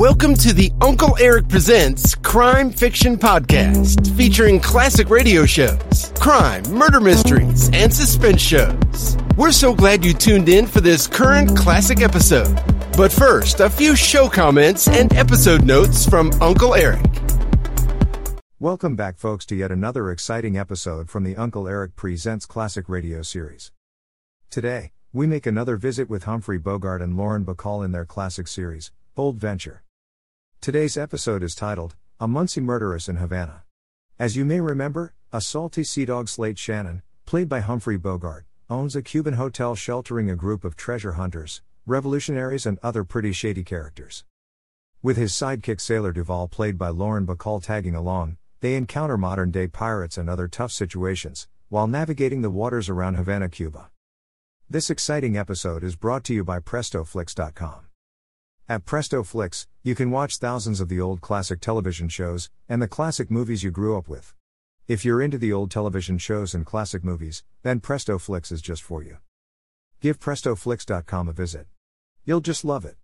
Welcome to the Uncle Eric Presents Crime Fiction Podcast, featuring classic radio shows, crime, murder mysteries, and suspense shows. We're so glad you tuned in for this current classic episode. But first, a few show comments and episode notes from Uncle Eric. Welcome back, folks, to yet another exciting episode from the Uncle Eric Presents Classic Radio series. Today, we make another visit with Humphrey Bogart and Lauren Bacall in their classic series, Bold Venture. Today's episode is titled, A Muncie Murderess in Havana. As you may remember, a salty sea dog Slate Shannon, played by Humphrey Bogart, owns a Cuban hotel sheltering a group of treasure hunters, revolutionaries, and other pretty shady characters. With his sidekick Sailor Duval, played by Lauren Bacall, tagging along, they encounter modern day pirates and other tough situations, while navigating the waters around Havana, Cuba. This exciting episode is brought to you by PrestoFlix.com. At Presto PrestoFlix, you can watch thousands of the old classic television shows and the classic movies you grew up with. If you're into the old television shows and classic movies, then Presto PrestoFlix is just for you. Give PrestoFlix.com a visit. You'll just love it.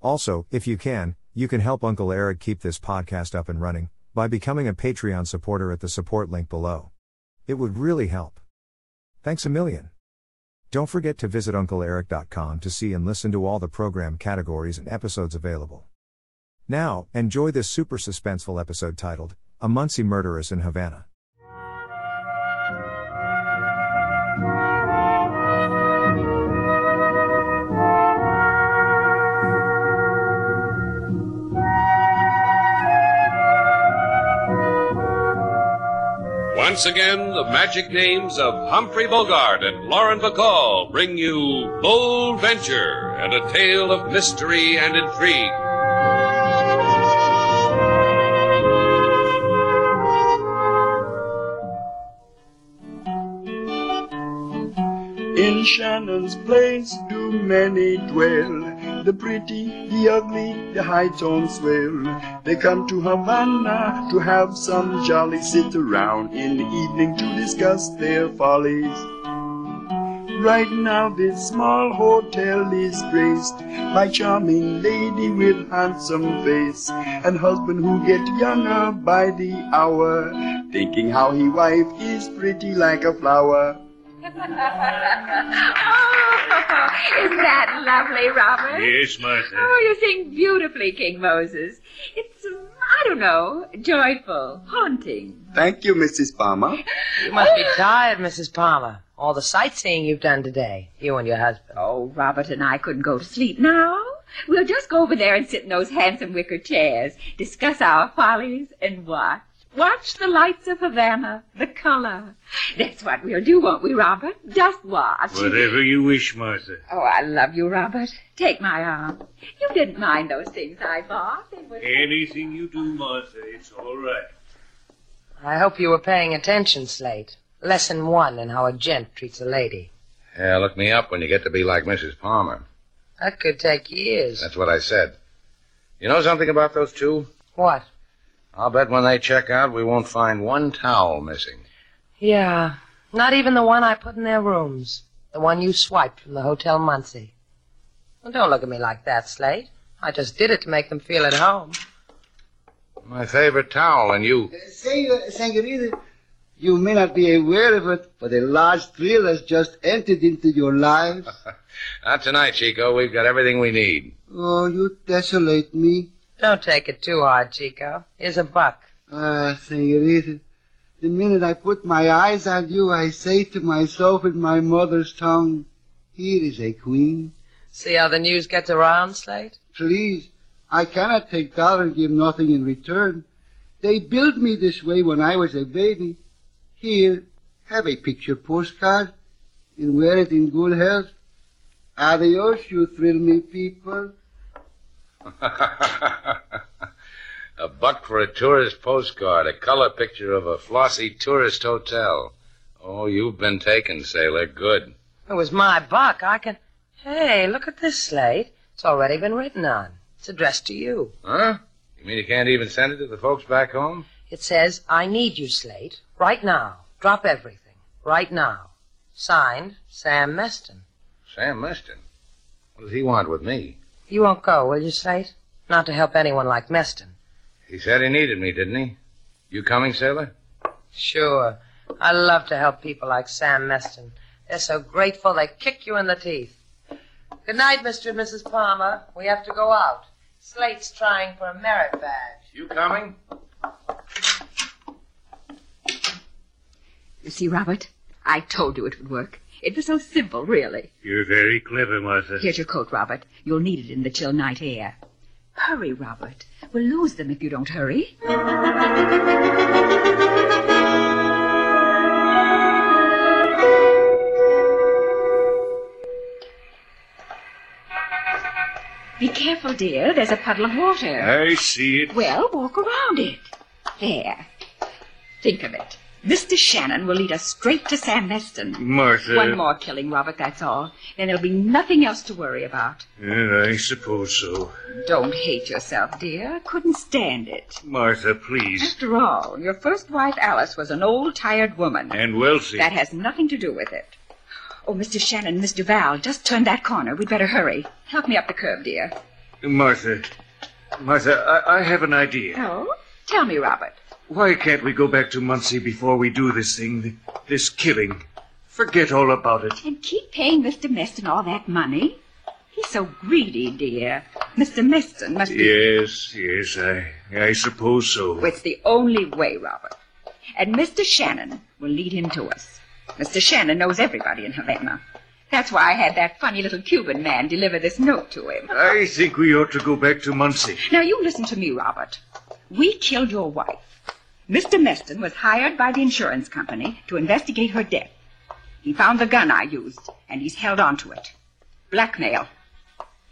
Also, if you can, you can help Uncle Eric keep this podcast up and running by becoming a Patreon supporter at the support link below. It would really help. Thanks a million. Don't forget to visit UncleEric.com to see and listen to all the program categories and episodes available. Now, enjoy this super suspenseful episode titled, A Muncie Murderess in Havana. Once again, the magic names of Humphrey Bogart and Lauren Bacall bring you Bold Venture and a tale of mystery and intrigue. In Shannon's place do many dwell. The pretty, the ugly, the high tone swell. They come to Havana to have some jolly sit around in the evening to discuss their follies. Right now this small hotel is graced by charming lady with handsome face and husband who get younger by the hour, thinking how he wife is pretty like a flower. oh, isn't that lovely, Robert? Yes, Martha. Oh, you sing beautifully, King Moses. It's, um, I don't know, joyful, haunting. Thank you, Mrs. Palmer. You must be tired, Mrs. Palmer. All the sightseeing you've done today, you and your husband. Oh, Robert and I couldn't go to sleep now. We'll just go over there and sit in those handsome wicker chairs, discuss our follies, and watch. Watch the lights of Havana, the color. That's what we'll do, won't we, Robert? Just watch. Whatever you wish, Martha. Oh, I love you, Robert. Take my arm. You didn't mind those things I bought. Anything you do, Martha, it's all right. I hope you were paying attention, Slate. Lesson one in how a gent treats a lady. Yeah, look me up when you get to be like Mrs. Palmer. That could take years. That's what I said. You know something about those two? What? I'll bet when they check out, we won't find one towel missing. Yeah, not even the one I put in their rooms. The one you swiped from the Hotel Muncie. Well, don't look at me like that, Slate. I just did it to make them feel at home. My favorite towel, and you. Uh, Senor, senorita, you may not be aware of it, but a large thrill has just entered into your lives. Not tonight, Chico. We've got everything we need. Oh, you desolate me. Don't take it too hard, Chico. Here's a buck. Ah, senorita, the minute I put my eyes on you, I say to myself in my mother's tongue, here is a queen. See how the news gets around, Slate? Please, I cannot take dollar and give nothing in return. They built me this way when I was a baby. Here, have a picture postcard and wear it in good health. Adios, you thrill me people. a buck for a tourist postcard, a color picture of a flossy tourist hotel. Oh, you've been taken, sailor. Good. It was my buck. I can. Hey, look at this slate. It's already been written on. It's addressed to you. Huh? You mean you can't even send it to the folks back home? It says, I need you, Slate. Right now. Drop everything. Right now. Signed, Sam Meston. Sam Meston? What does he want with me? You won't go, will you, Slate? Not to help anyone like Meston. He said he needed me, didn't he? You coming, Sailor? Sure. I love to help people like Sam Meston. They're so grateful they kick you in the teeth. Good night, Mr. and Mrs. Palmer. We have to go out. Slate's trying for a merit badge. You coming? You see, Robert, I told you it would work. It was so simple, really. You're very clever, Martha. Here's your coat, Robert. You'll need it in the chill night air. Hurry, Robert. We'll lose them if you don't hurry. Be careful, dear. There's a puddle of water. I see it. Well, walk around it. There. Think of it. Mr. Shannon will lead us straight to Sam Meston. Martha. One more killing, Robert, that's all. Then there'll be nothing else to worry about. Yeah, I suppose so. Don't hate yourself, dear. Couldn't stand it. Martha, please. After all, your first wife, Alice, was an old, tired woman. And wealthy. That has nothing to do with it. Oh, Mr. Shannon, Miss Duval, just turn that corner. We'd better hurry. Help me up the curb, dear. Martha. Martha, I, I have an idea. Oh? Tell me, Robert. Why can't we go back to Muncie before we do this thing, this killing? Forget all about it. And keep paying Mr. Meston all that money? He's so greedy, dear. Mr. Meston must be... Yes, yes, I, I suppose so. It's the only way, Robert. And Mr. Shannon will lead him to us. Mr. Shannon knows everybody in Havana. That's why I had that funny little Cuban man deliver this note to him. I think we ought to go back to Muncie. Now, you listen to me, Robert. We killed your wife. Mr. Meston was hired by the insurance company to investigate her death. He found the gun I used, and he's held on to it. Blackmail.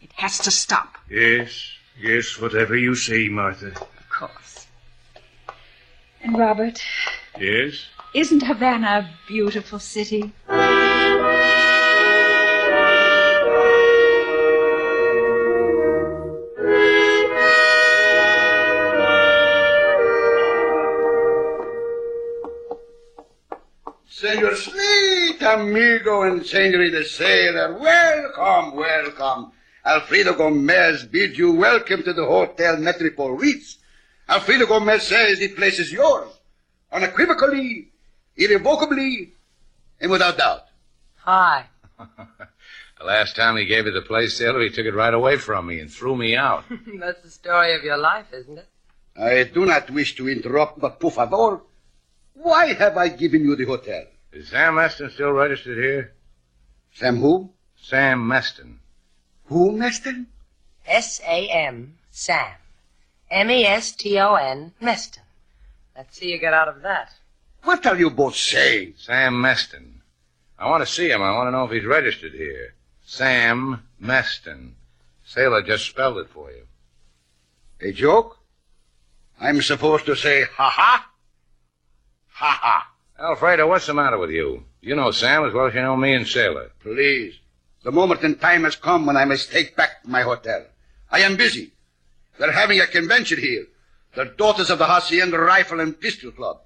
It has to stop, Yes, yes, whatever you say, Martha. of course. And, Robert, Yes? isn't Havana a beautiful city? Amigo and senorita sailor, welcome, welcome. Alfredo Gomez bids you welcome to the Hotel Metropole Ritz. Alfredo Gomez says the place is yours, unequivocally, irrevocably, and without doubt. Hi. The last time he gave me the place, Sailor, he took it right away from me and threw me out. That's the story of your life, isn't it? I do not wish to interrupt, but por favor, why have I given you the hotel? Is Sam Meston still registered here? Sam who? Sam Meston. Who, Meston? S A M, Sam. M E S T O N, Meston. Let's see you get out of that. What are you both saying? Sam Meston. I want to see him. I want to know if he's registered here. Sam Meston. Sailor just spelled it for you. A joke? I'm supposed to say ha ha? Ha ha. Alfredo, what's the matter with you? You know Sam as well as you know me and Sailor. Please. The moment in time has come when I must take back my hotel. I am busy. They're having a convention here. The Daughters of the Hacienda Rifle and Pistol Club.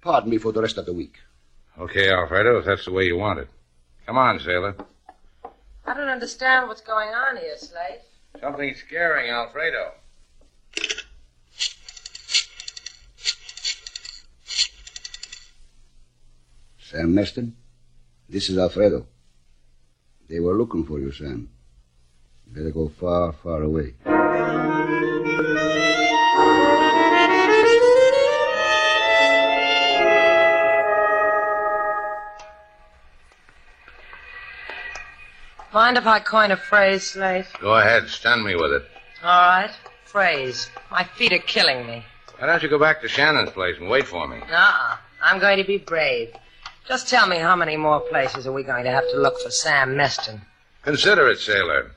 Pardon me for the rest of the week. Okay, Alfredo, if that's the way you want it. Come on, Sailor. I don't understand what's going on here, Slate. Something scaring Alfredo. Sam Meston, this is Alfredo. They were looking for you, Sam. You better go far, far away. Mind if I coin a phrase, Slate? Go ahead, stun me with it. All right. Phrase. My feet are killing me. Why don't you go back to Shannon's place and wait for me? Uh-uh. I'm going to be brave. Just tell me how many more places are we going to have to look for Sam Meston? Consider it, Sailor.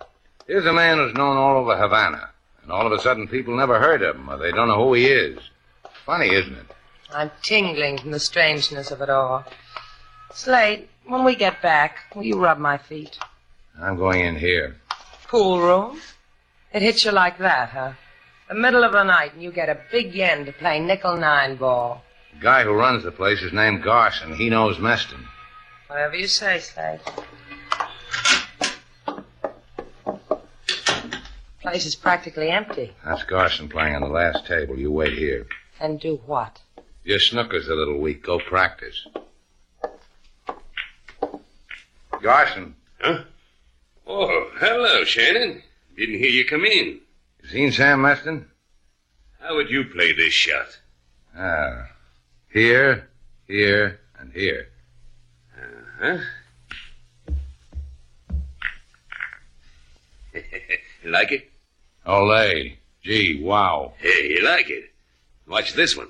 Here's a man who's known all over Havana, and all of a sudden people never heard of him, or they don't know who he is. Funny, isn't it? I'm tingling from the strangeness of it all. Slate, when we get back, will you rub my feet? I'm going in here. Pool room? It hits you like that, huh? The middle of the night and you get a big yen to play nickel nine ball. The guy who runs the place is named Garson. He knows Meston. Whatever you say, Slate. Place is practically empty. That's Garson playing on the last table. You wait here. And do what? Your snooker's a little weak. Go practice. Garson, Huh? Oh, hello, Shannon. Didn't hear you come in. you seen Sam Meston? How would you play this shot? Ah. Here, here, and here. Huh? you like it? Olay. Gee, wow. Hey, you like it? Watch this one.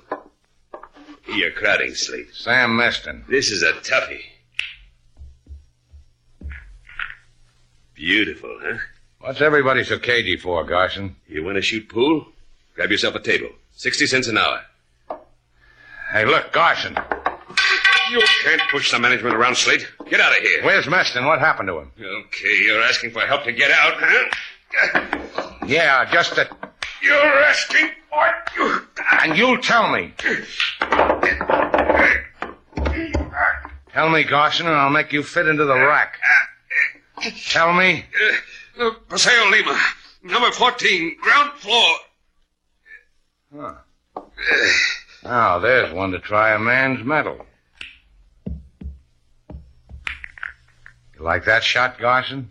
You're crowding, Slate. Sam Meston. This is a toughie. Beautiful, huh? What's everybody so cagey for, Garson? You want to shoot pool? Grab yourself a table. Sixty cents an hour. Hey, look, Garson. You can't push the management around, Slate. Get out of here. Where's Meston? What happened to him? Okay, you're asking for help to get out, huh? Yeah, just that. You're asking for it. And you'll tell me. Tell me, Garson, and I'll make you fit into the rack. Tell me. Uh, Paseo Lima, number 14, ground floor. Huh. Now, there's one to try a man's mettle. You like that shot, Garson?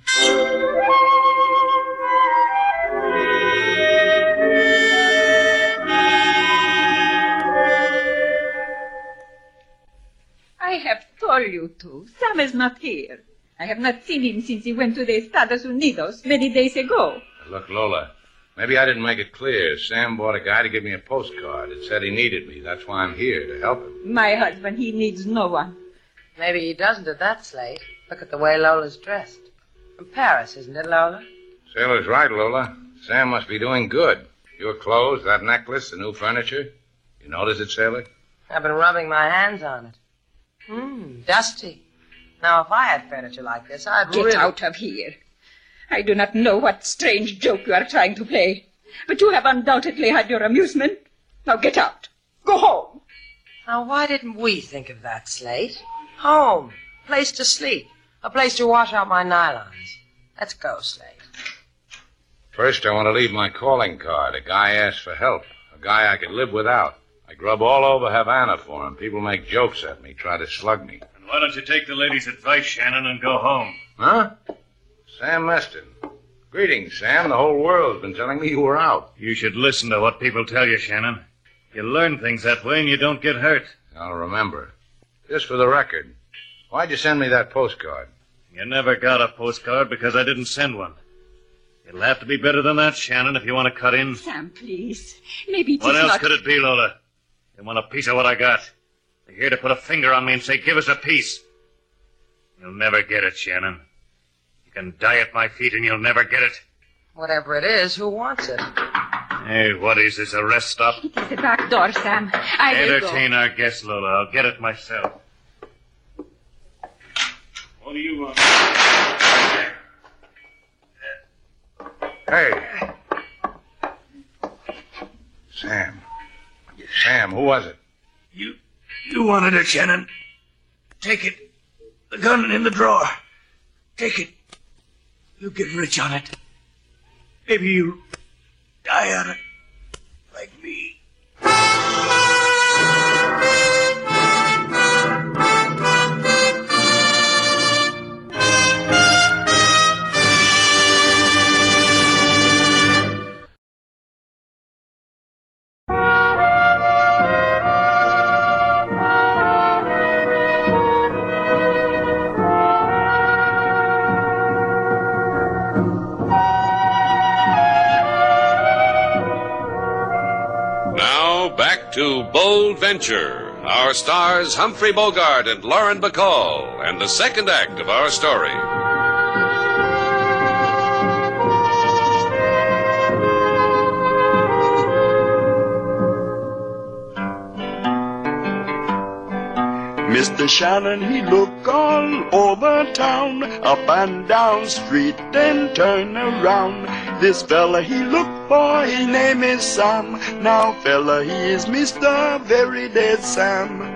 I have told you to. Sam is not here. I have not seen him since he went to the Estados Unidos many days ago. Look, Lola, maybe I didn't make it clear. Sam bought a guy to give me a postcard. It said he needed me. That's why I'm here, to help him. My husband, he needs no one. Maybe he doesn't at that slate. Look at the way Lola's dressed. From Paris, isn't it, Lola? Sailor's right, Lola. Sam must be doing good. Your clothes, that necklace, the new furniture. You notice it, Sailor? I've been rubbing my hands on it. Hmm, dusty. Now, if I had furniture like this, I'd Get really... out of here. I do not know what strange joke you are trying to play, but you have undoubtedly had your amusement. Now get out. Go home. Now, why didn't we think of that, Slate? Home. Place to sleep. A place to wash out my nylons. Let's go, Slate. First, I want to leave my calling card. A guy asked for help. A guy I could live without. I grub all over Havana for him. People make jokes at me, try to slug me. And why don't you take the lady's advice, Shannon, and go home? Huh? Sam Meston. Greetings, Sam. The whole world's been telling me you were out. You should listen to what people tell you, Shannon. You learn things that way and you don't get hurt. I'll remember. Just for the record, why'd you send me that postcard? You never got a postcard because I didn't send one. It'll have to be better than that, Shannon, if you want to cut in. Sam, please. Maybe it What is else not... could it be, Lola? You want a piece of what I got? You're here to put a finger on me and say, give us a piece. You'll never get it, Shannon. You can die at my feet and you'll never get it. Whatever it is, who wants it? Hey, what is this, a rest stop? It is the back door, Sam. I will go. Entertain our guests, Lola. I'll get it myself. What do you want? Hey. Sam. Sam, who was it? You, you wanted it, Shannon. Take it. The gun in the drawer. Take it. You get rich on it. Maybe you die on it. Like me. To Bold Venture. Our stars Humphrey Bogart and Lauren Bacall, and the second act of our story. Mr. Shannon, he look all over town, up and down street, then turn around. This fella he look for, his name is Sam. Now fella, he is Mr. Very Dead Sam.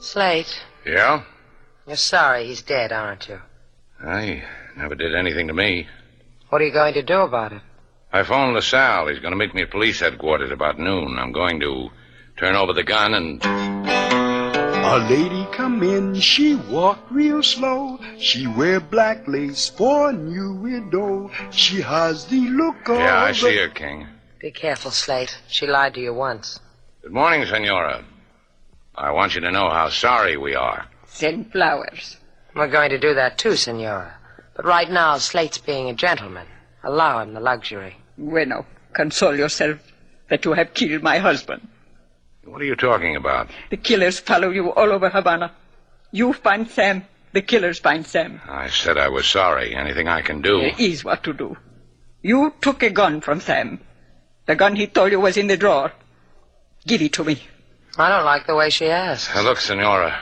Slate, Yeah? you're sorry he's dead, aren't you? I never did anything to me. What are you going to do about it? I phoned LaSalle. He's going to meet me at police headquarters about noon. I'm going to turn over the gun and. A lady come in, she walk real slow. She wear black lace for a new widow. She has the look of. Yeah, I a- see her, King. Be careful, Slate. She lied to you once. Good morning, Senora. I want you to know how sorry we are. Send flowers. We're going to do that too, Senora. But right now, Slate's being a gentleman. Allow him the luxury. Bueno, console yourself that you have killed my husband. What are you talking about? The killers follow you all over Havana. You find Sam. The killers find Sam. I said I was sorry. Anything I can do. There is what to do. You took a gun from Sam. The gun he told you was in the drawer. Give it to me. I don't like the way she asks. Now, look, Senora.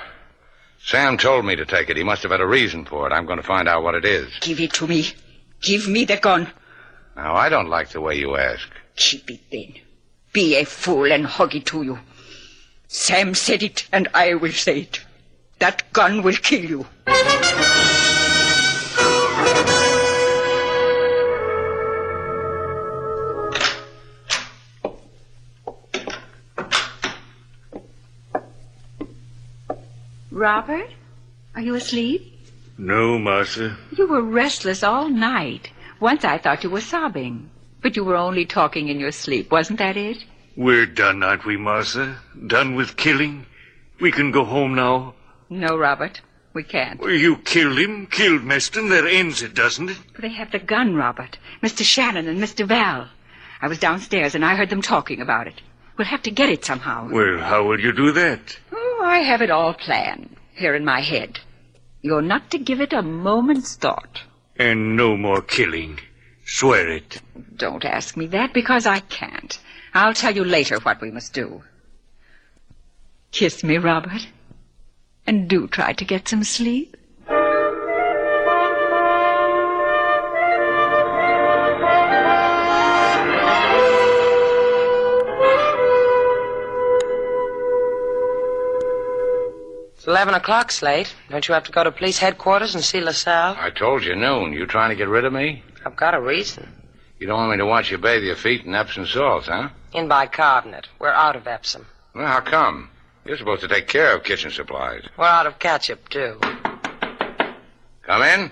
Sam told me to take it. He must have had a reason for it. I'm going to find out what it is. Give it to me. Give me the gun. Now, I don't like the way you ask. Keep it then. Be a fool and hug it to you. Sam said it, and I will say it. That gun will kill you. Robert, are you asleep? No, Martha. You were restless all night. Once I thought you were sobbing. But you were only talking in your sleep, wasn't that it? We're done, aren't we, Martha? Done with killing? We can go home now. No, Robert. We can't. Well, you killed him, killed Meston. That ends it, doesn't it? They have the gun, Robert. Mr. Shannon and Miss Duval. I was downstairs and I heard them talking about it. We'll have to get it somehow. Well, how will you do that? Oh, I have it all planned here in my head. You're not to give it a moment's thought. And no more killing. Swear it. Don't ask me that because I can't. I'll tell you later what we must do. Kiss me, Robert. And do try to get some sleep. It's 11 o'clock, Slate. Don't you have to go to police headquarters and see LaSalle? I told you noon. You trying to get rid of me? I've got a reason. You don't want me to watch you bathe your feet in Epsom salts, huh? In bicarbonate. We're out of Epsom. Well, how come? You're supposed to take care of kitchen supplies. We're out of ketchup, too. Come in.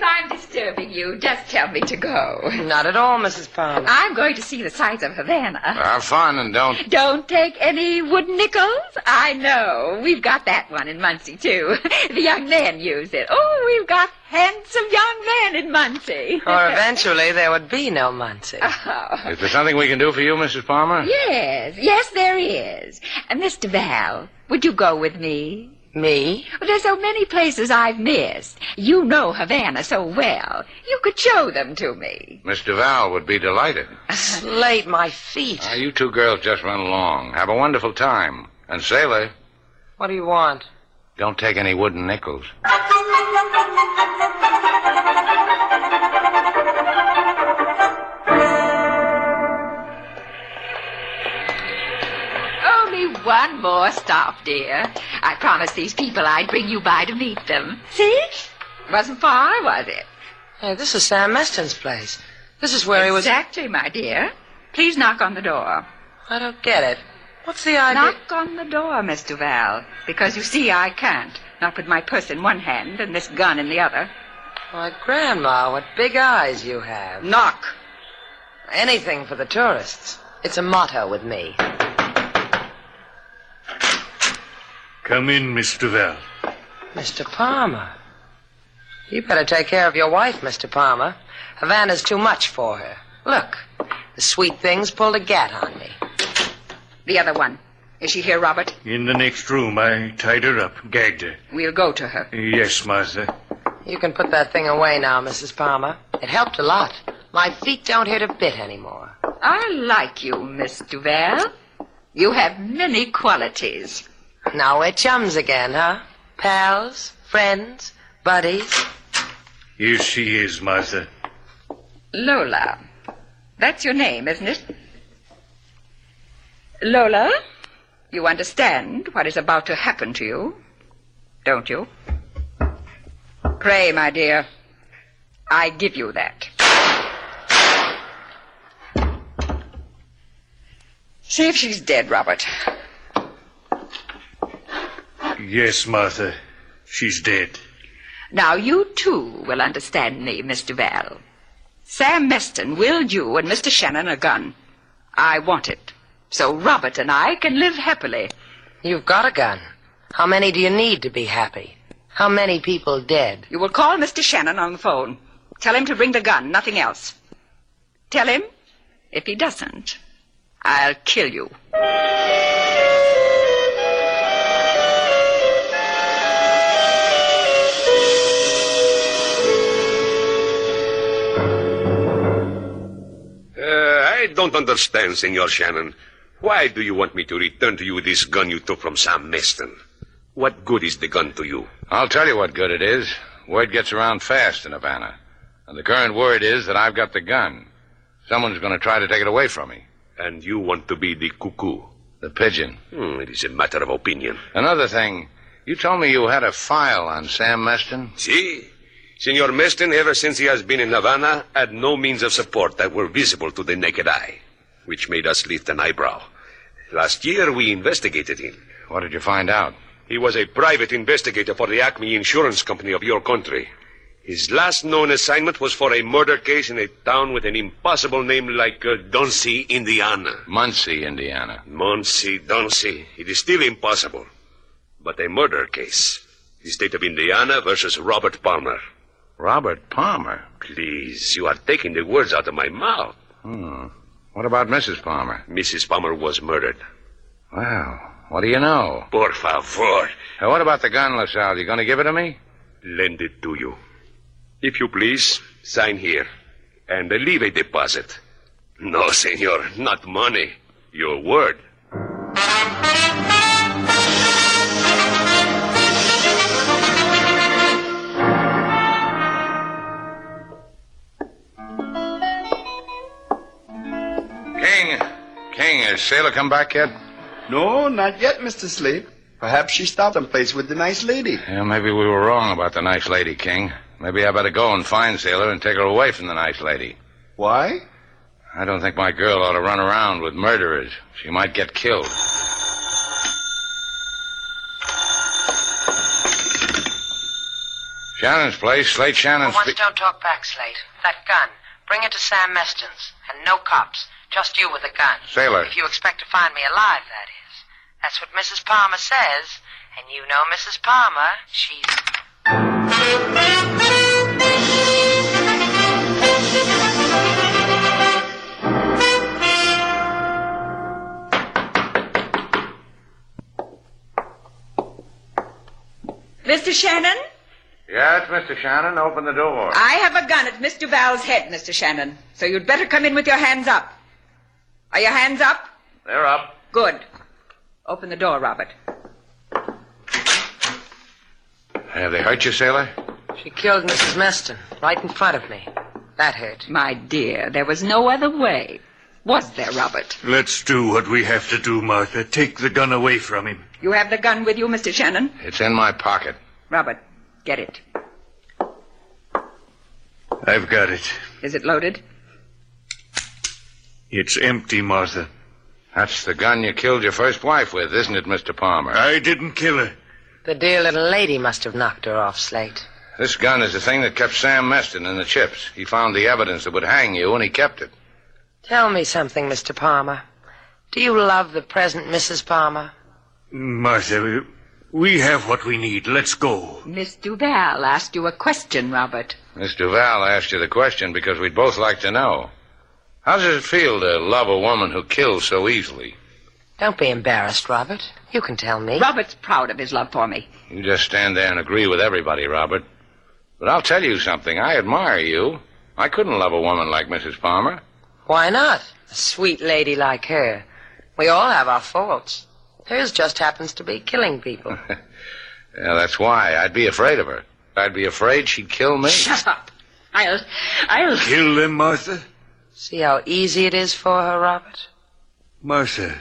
If I'm disturbing you, just tell me to go. Not at all, Mrs. Palmer. I'm going to see the sights of Havana. Have fun and don't. Don't take any wooden nickels? I know. We've got that one in Muncie, too. The young men use it. Oh, we've got handsome young men in Muncie. Or eventually there would be no Muncie. Oh. Is there something we can do for you, Mrs. Palmer? Yes, yes, there is. Uh, Miss Duval, would you go with me? Me? Well, there's so many places I've missed. You know Havana so well. You could show them to me. Miss Duval would be delighted. Slate my feet. Now, you two girls just run along. Have a wonderful time. And, Sailor, What do you want? don't take any wooden nickels. one more stop, dear. I promised these people I'd bring you by to meet them. See? Wasn't far, was it? Hey, this is Sam Meston's place. This is where he was. Exactly, my dear. Please knock on the door. I don't get it. What's the idea? Knock on the door, Miss Duval. Because you see, I can't. Not with my purse in one hand and this gun in the other. Why, Grandma, what big eyes you have. Knock. Anything for the tourists. It's a motto with me. Come in, Mr. Duval. Mr. Palmer. You better take care of your wife, Mr. Palmer. Havana's too much for her. Look, the sweet thing's pulled a gat on me. The other one. Is she here, Robert? In the next room, I tied her up, gagged her. We'll go to her. Yes, Martha. You can put that thing away now, Mrs. Palmer. It helped a lot. My feet don't hurt a bit anymore. I like you, Miss Duval. You have many qualities. Now we're chums again, huh? Pals, friends, buddies. Here she is, Martha. Lola. That's your name, isn't it? Lola, you understand what is about to happen to you, don't you? Pray, my dear, I give you that. See if she's dead, Robert. Yes, Martha. She's dead. Now, you too will understand me, Miss Duval. Sam Meston willed you and Mr. Shannon a gun. I want it. So Robert and I can live happily. You've got a gun. How many do you need to be happy? How many people dead? You will call Mr. Shannon on the phone. Tell him to bring the gun, nothing else. Tell him, if he doesn't, I'll kill you. I don't understand, Senor Shannon. Why do you want me to return to you this gun you took from Sam Meston? What good is the gun to you? I'll tell you what good it is. Word gets around fast in Havana. And the current word is that I've got the gun. Someone's going to try to take it away from me. And you want to be the cuckoo? The pigeon. Hmm, it is a matter of opinion. Another thing, you told me you had a file on Sam Meston. See? Senor Meston, ever since he has been in Havana, had no means of support that were visible to the naked eye, which made us lift an eyebrow. Last year, we investigated him. What did you find out? He was a private investigator for the Acme Insurance Company of your country. His last known assignment was for a murder case in a town with an impossible name like uh, Duncy, Indiana. Muncie, Indiana. Muncie, Duncy. It is still impossible. But a murder case. The state of Indiana versus Robert Palmer. Robert Palmer? Please, you are taking the words out of my mouth. Hmm. What about Mrs. Palmer? Mrs. Palmer was murdered. Well, what do you know? Por favor. What about the gun, LaSalle? You going to give it to me? Lend it to you. If you please, sign here. And leave a deposit. No, senor, not money. Your word. King, King, has Sailor come back yet? No, not yet, Mr. Slate. Perhaps she stopped someplace with the nice lady. Yeah, maybe we were wrong about the nice lady, King. Maybe I better go and find Sailor and take her away from the nice lady. Why? I don't think my girl ought to run around with murderers. She might get killed. Shannon's place, Slate Shannon's. For once, don't talk back, Slate. That gun. Bring it to Sam Meston's. And no cops. Just you with a gun. Sailor. If you expect to find me alive, that is. That's what Mrs. Palmer says. And you know Mrs. Palmer. She's. Mr. Shannon? Yes, Mr. Shannon, open the door. I have a gun at Miss Duval's head, Mr. Shannon. So you'd better come in with your hands up. Are your hands up? They're up. Good. Open the door, Robert. Have they hurt you, Sailor? She killed Mrs. Meston right in front of me. That hurt. My dear, there was no other way. Was there, Robert? Let's do what we have to do, Martha. Take the gun away from him. You have the gun with you, Mr. Shannon? It's in my pocket. Robert, get it. I've got it. Is it loaded? It's empty, Martha. That's the gun you killed your first wife with, isn't it, Mr. Palmer? I didn't kill her. The dear little lady must have knocked her off, Slate. This gun is the thing that kept Sam Meston in the chips. He found the evidence that would hang you, and he kept it. Tell me something, Mr. Palmer. Do you love the present Mrs. Palmer? Martha, we- we have what we need. Let's go. Miss Duval asked you a question, Robert. Miss Duval asked you the question because we'd both like to know. How does it feel to love a woman who kills so easily? Don't be embarrassed, Robert. You can tell me. Robert's proud of his love for me. You just stand there and agree with everybody, Robert. But I'll tell you something. I admire you. I couldn't love a woman like Mrs. Palmer. Why not? A sweet lady like her. We all have our faults. Hers just happens to be killing people. Yeah, that's why. I'd be afraid of her. I'd be afraid she'd kill me. Shut up. I'll. I'll. Kill them, Martha? See how easy it is for her, Robert? Martha,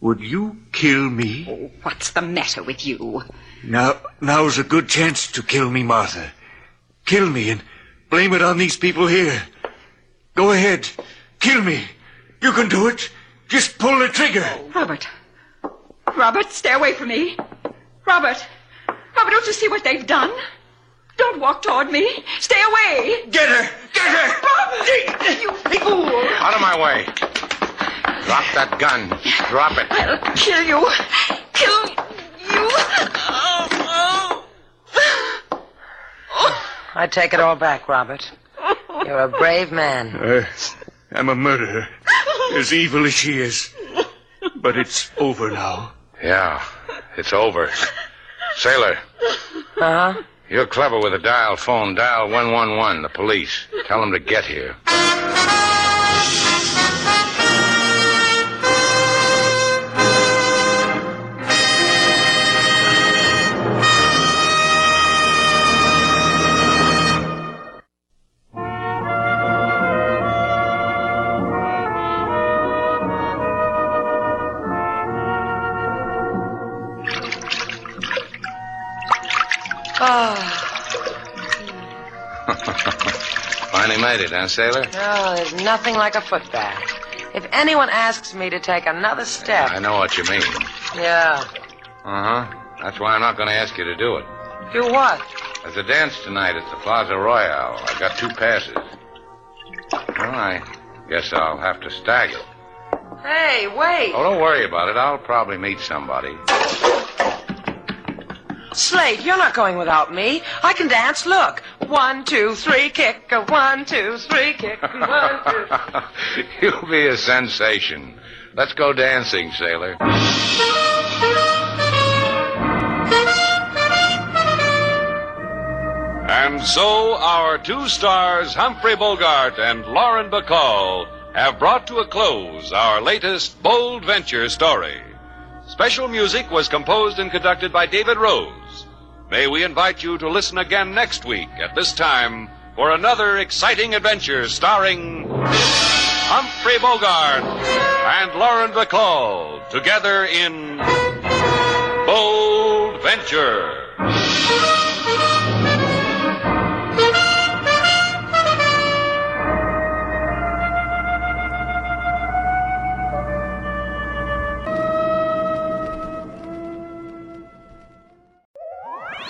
would you kill me? Oh, what's the matter with you? Now, now's a good chance to kill me, Martha. Kill me and blame it on these people here. Go ahead. Kill me. You can do it. Just pull the trigger. Robert. Robert, stay away from me. Robert. Robert, don't you see what they've done? Don't walk toward me. Stay away. Get her! Get her! Robert! You fool! Out of my way. Drop that gun. Drop it. I'll kill you. Kill you. Oh, oh. I take it all back, Robert. You're a brave man. Uh, I'm a murderer. As evil as she is. But it's over now. Yeah, it's over. Sailor, Huh? You're clever with a dial phone. Dial 111, the police. Tell them to get here. Made huh, Sailor? no, there's nothing like a foot bath. If anyone asks me to take another step, I know what you mean. yeah. Uh huh. That's why I'm not going to ask you to do it. Do what? There's a dance tonight at the Plaza Royale. I've got two passes. Well, I guess I'll have to stagger. Hey, wait. Oh, don't worry about it. I'll probably meet somebody. Slate, you're not going without me. I can dance. Look. One, two, three, kick. A one, two, three, kick. One, two. You'll be a sensation. Let's go dancing, Sailor. And so our two stars, Humphrey Bogart and Lauren Bacall, have brought to a close our latest bold venture story. Special music was composed and conducted by David Rose. May we invite you to listen again next week at this time for another exciting adventure starring Humphrey Bogart and Lauren Bacall together in Bold Venture.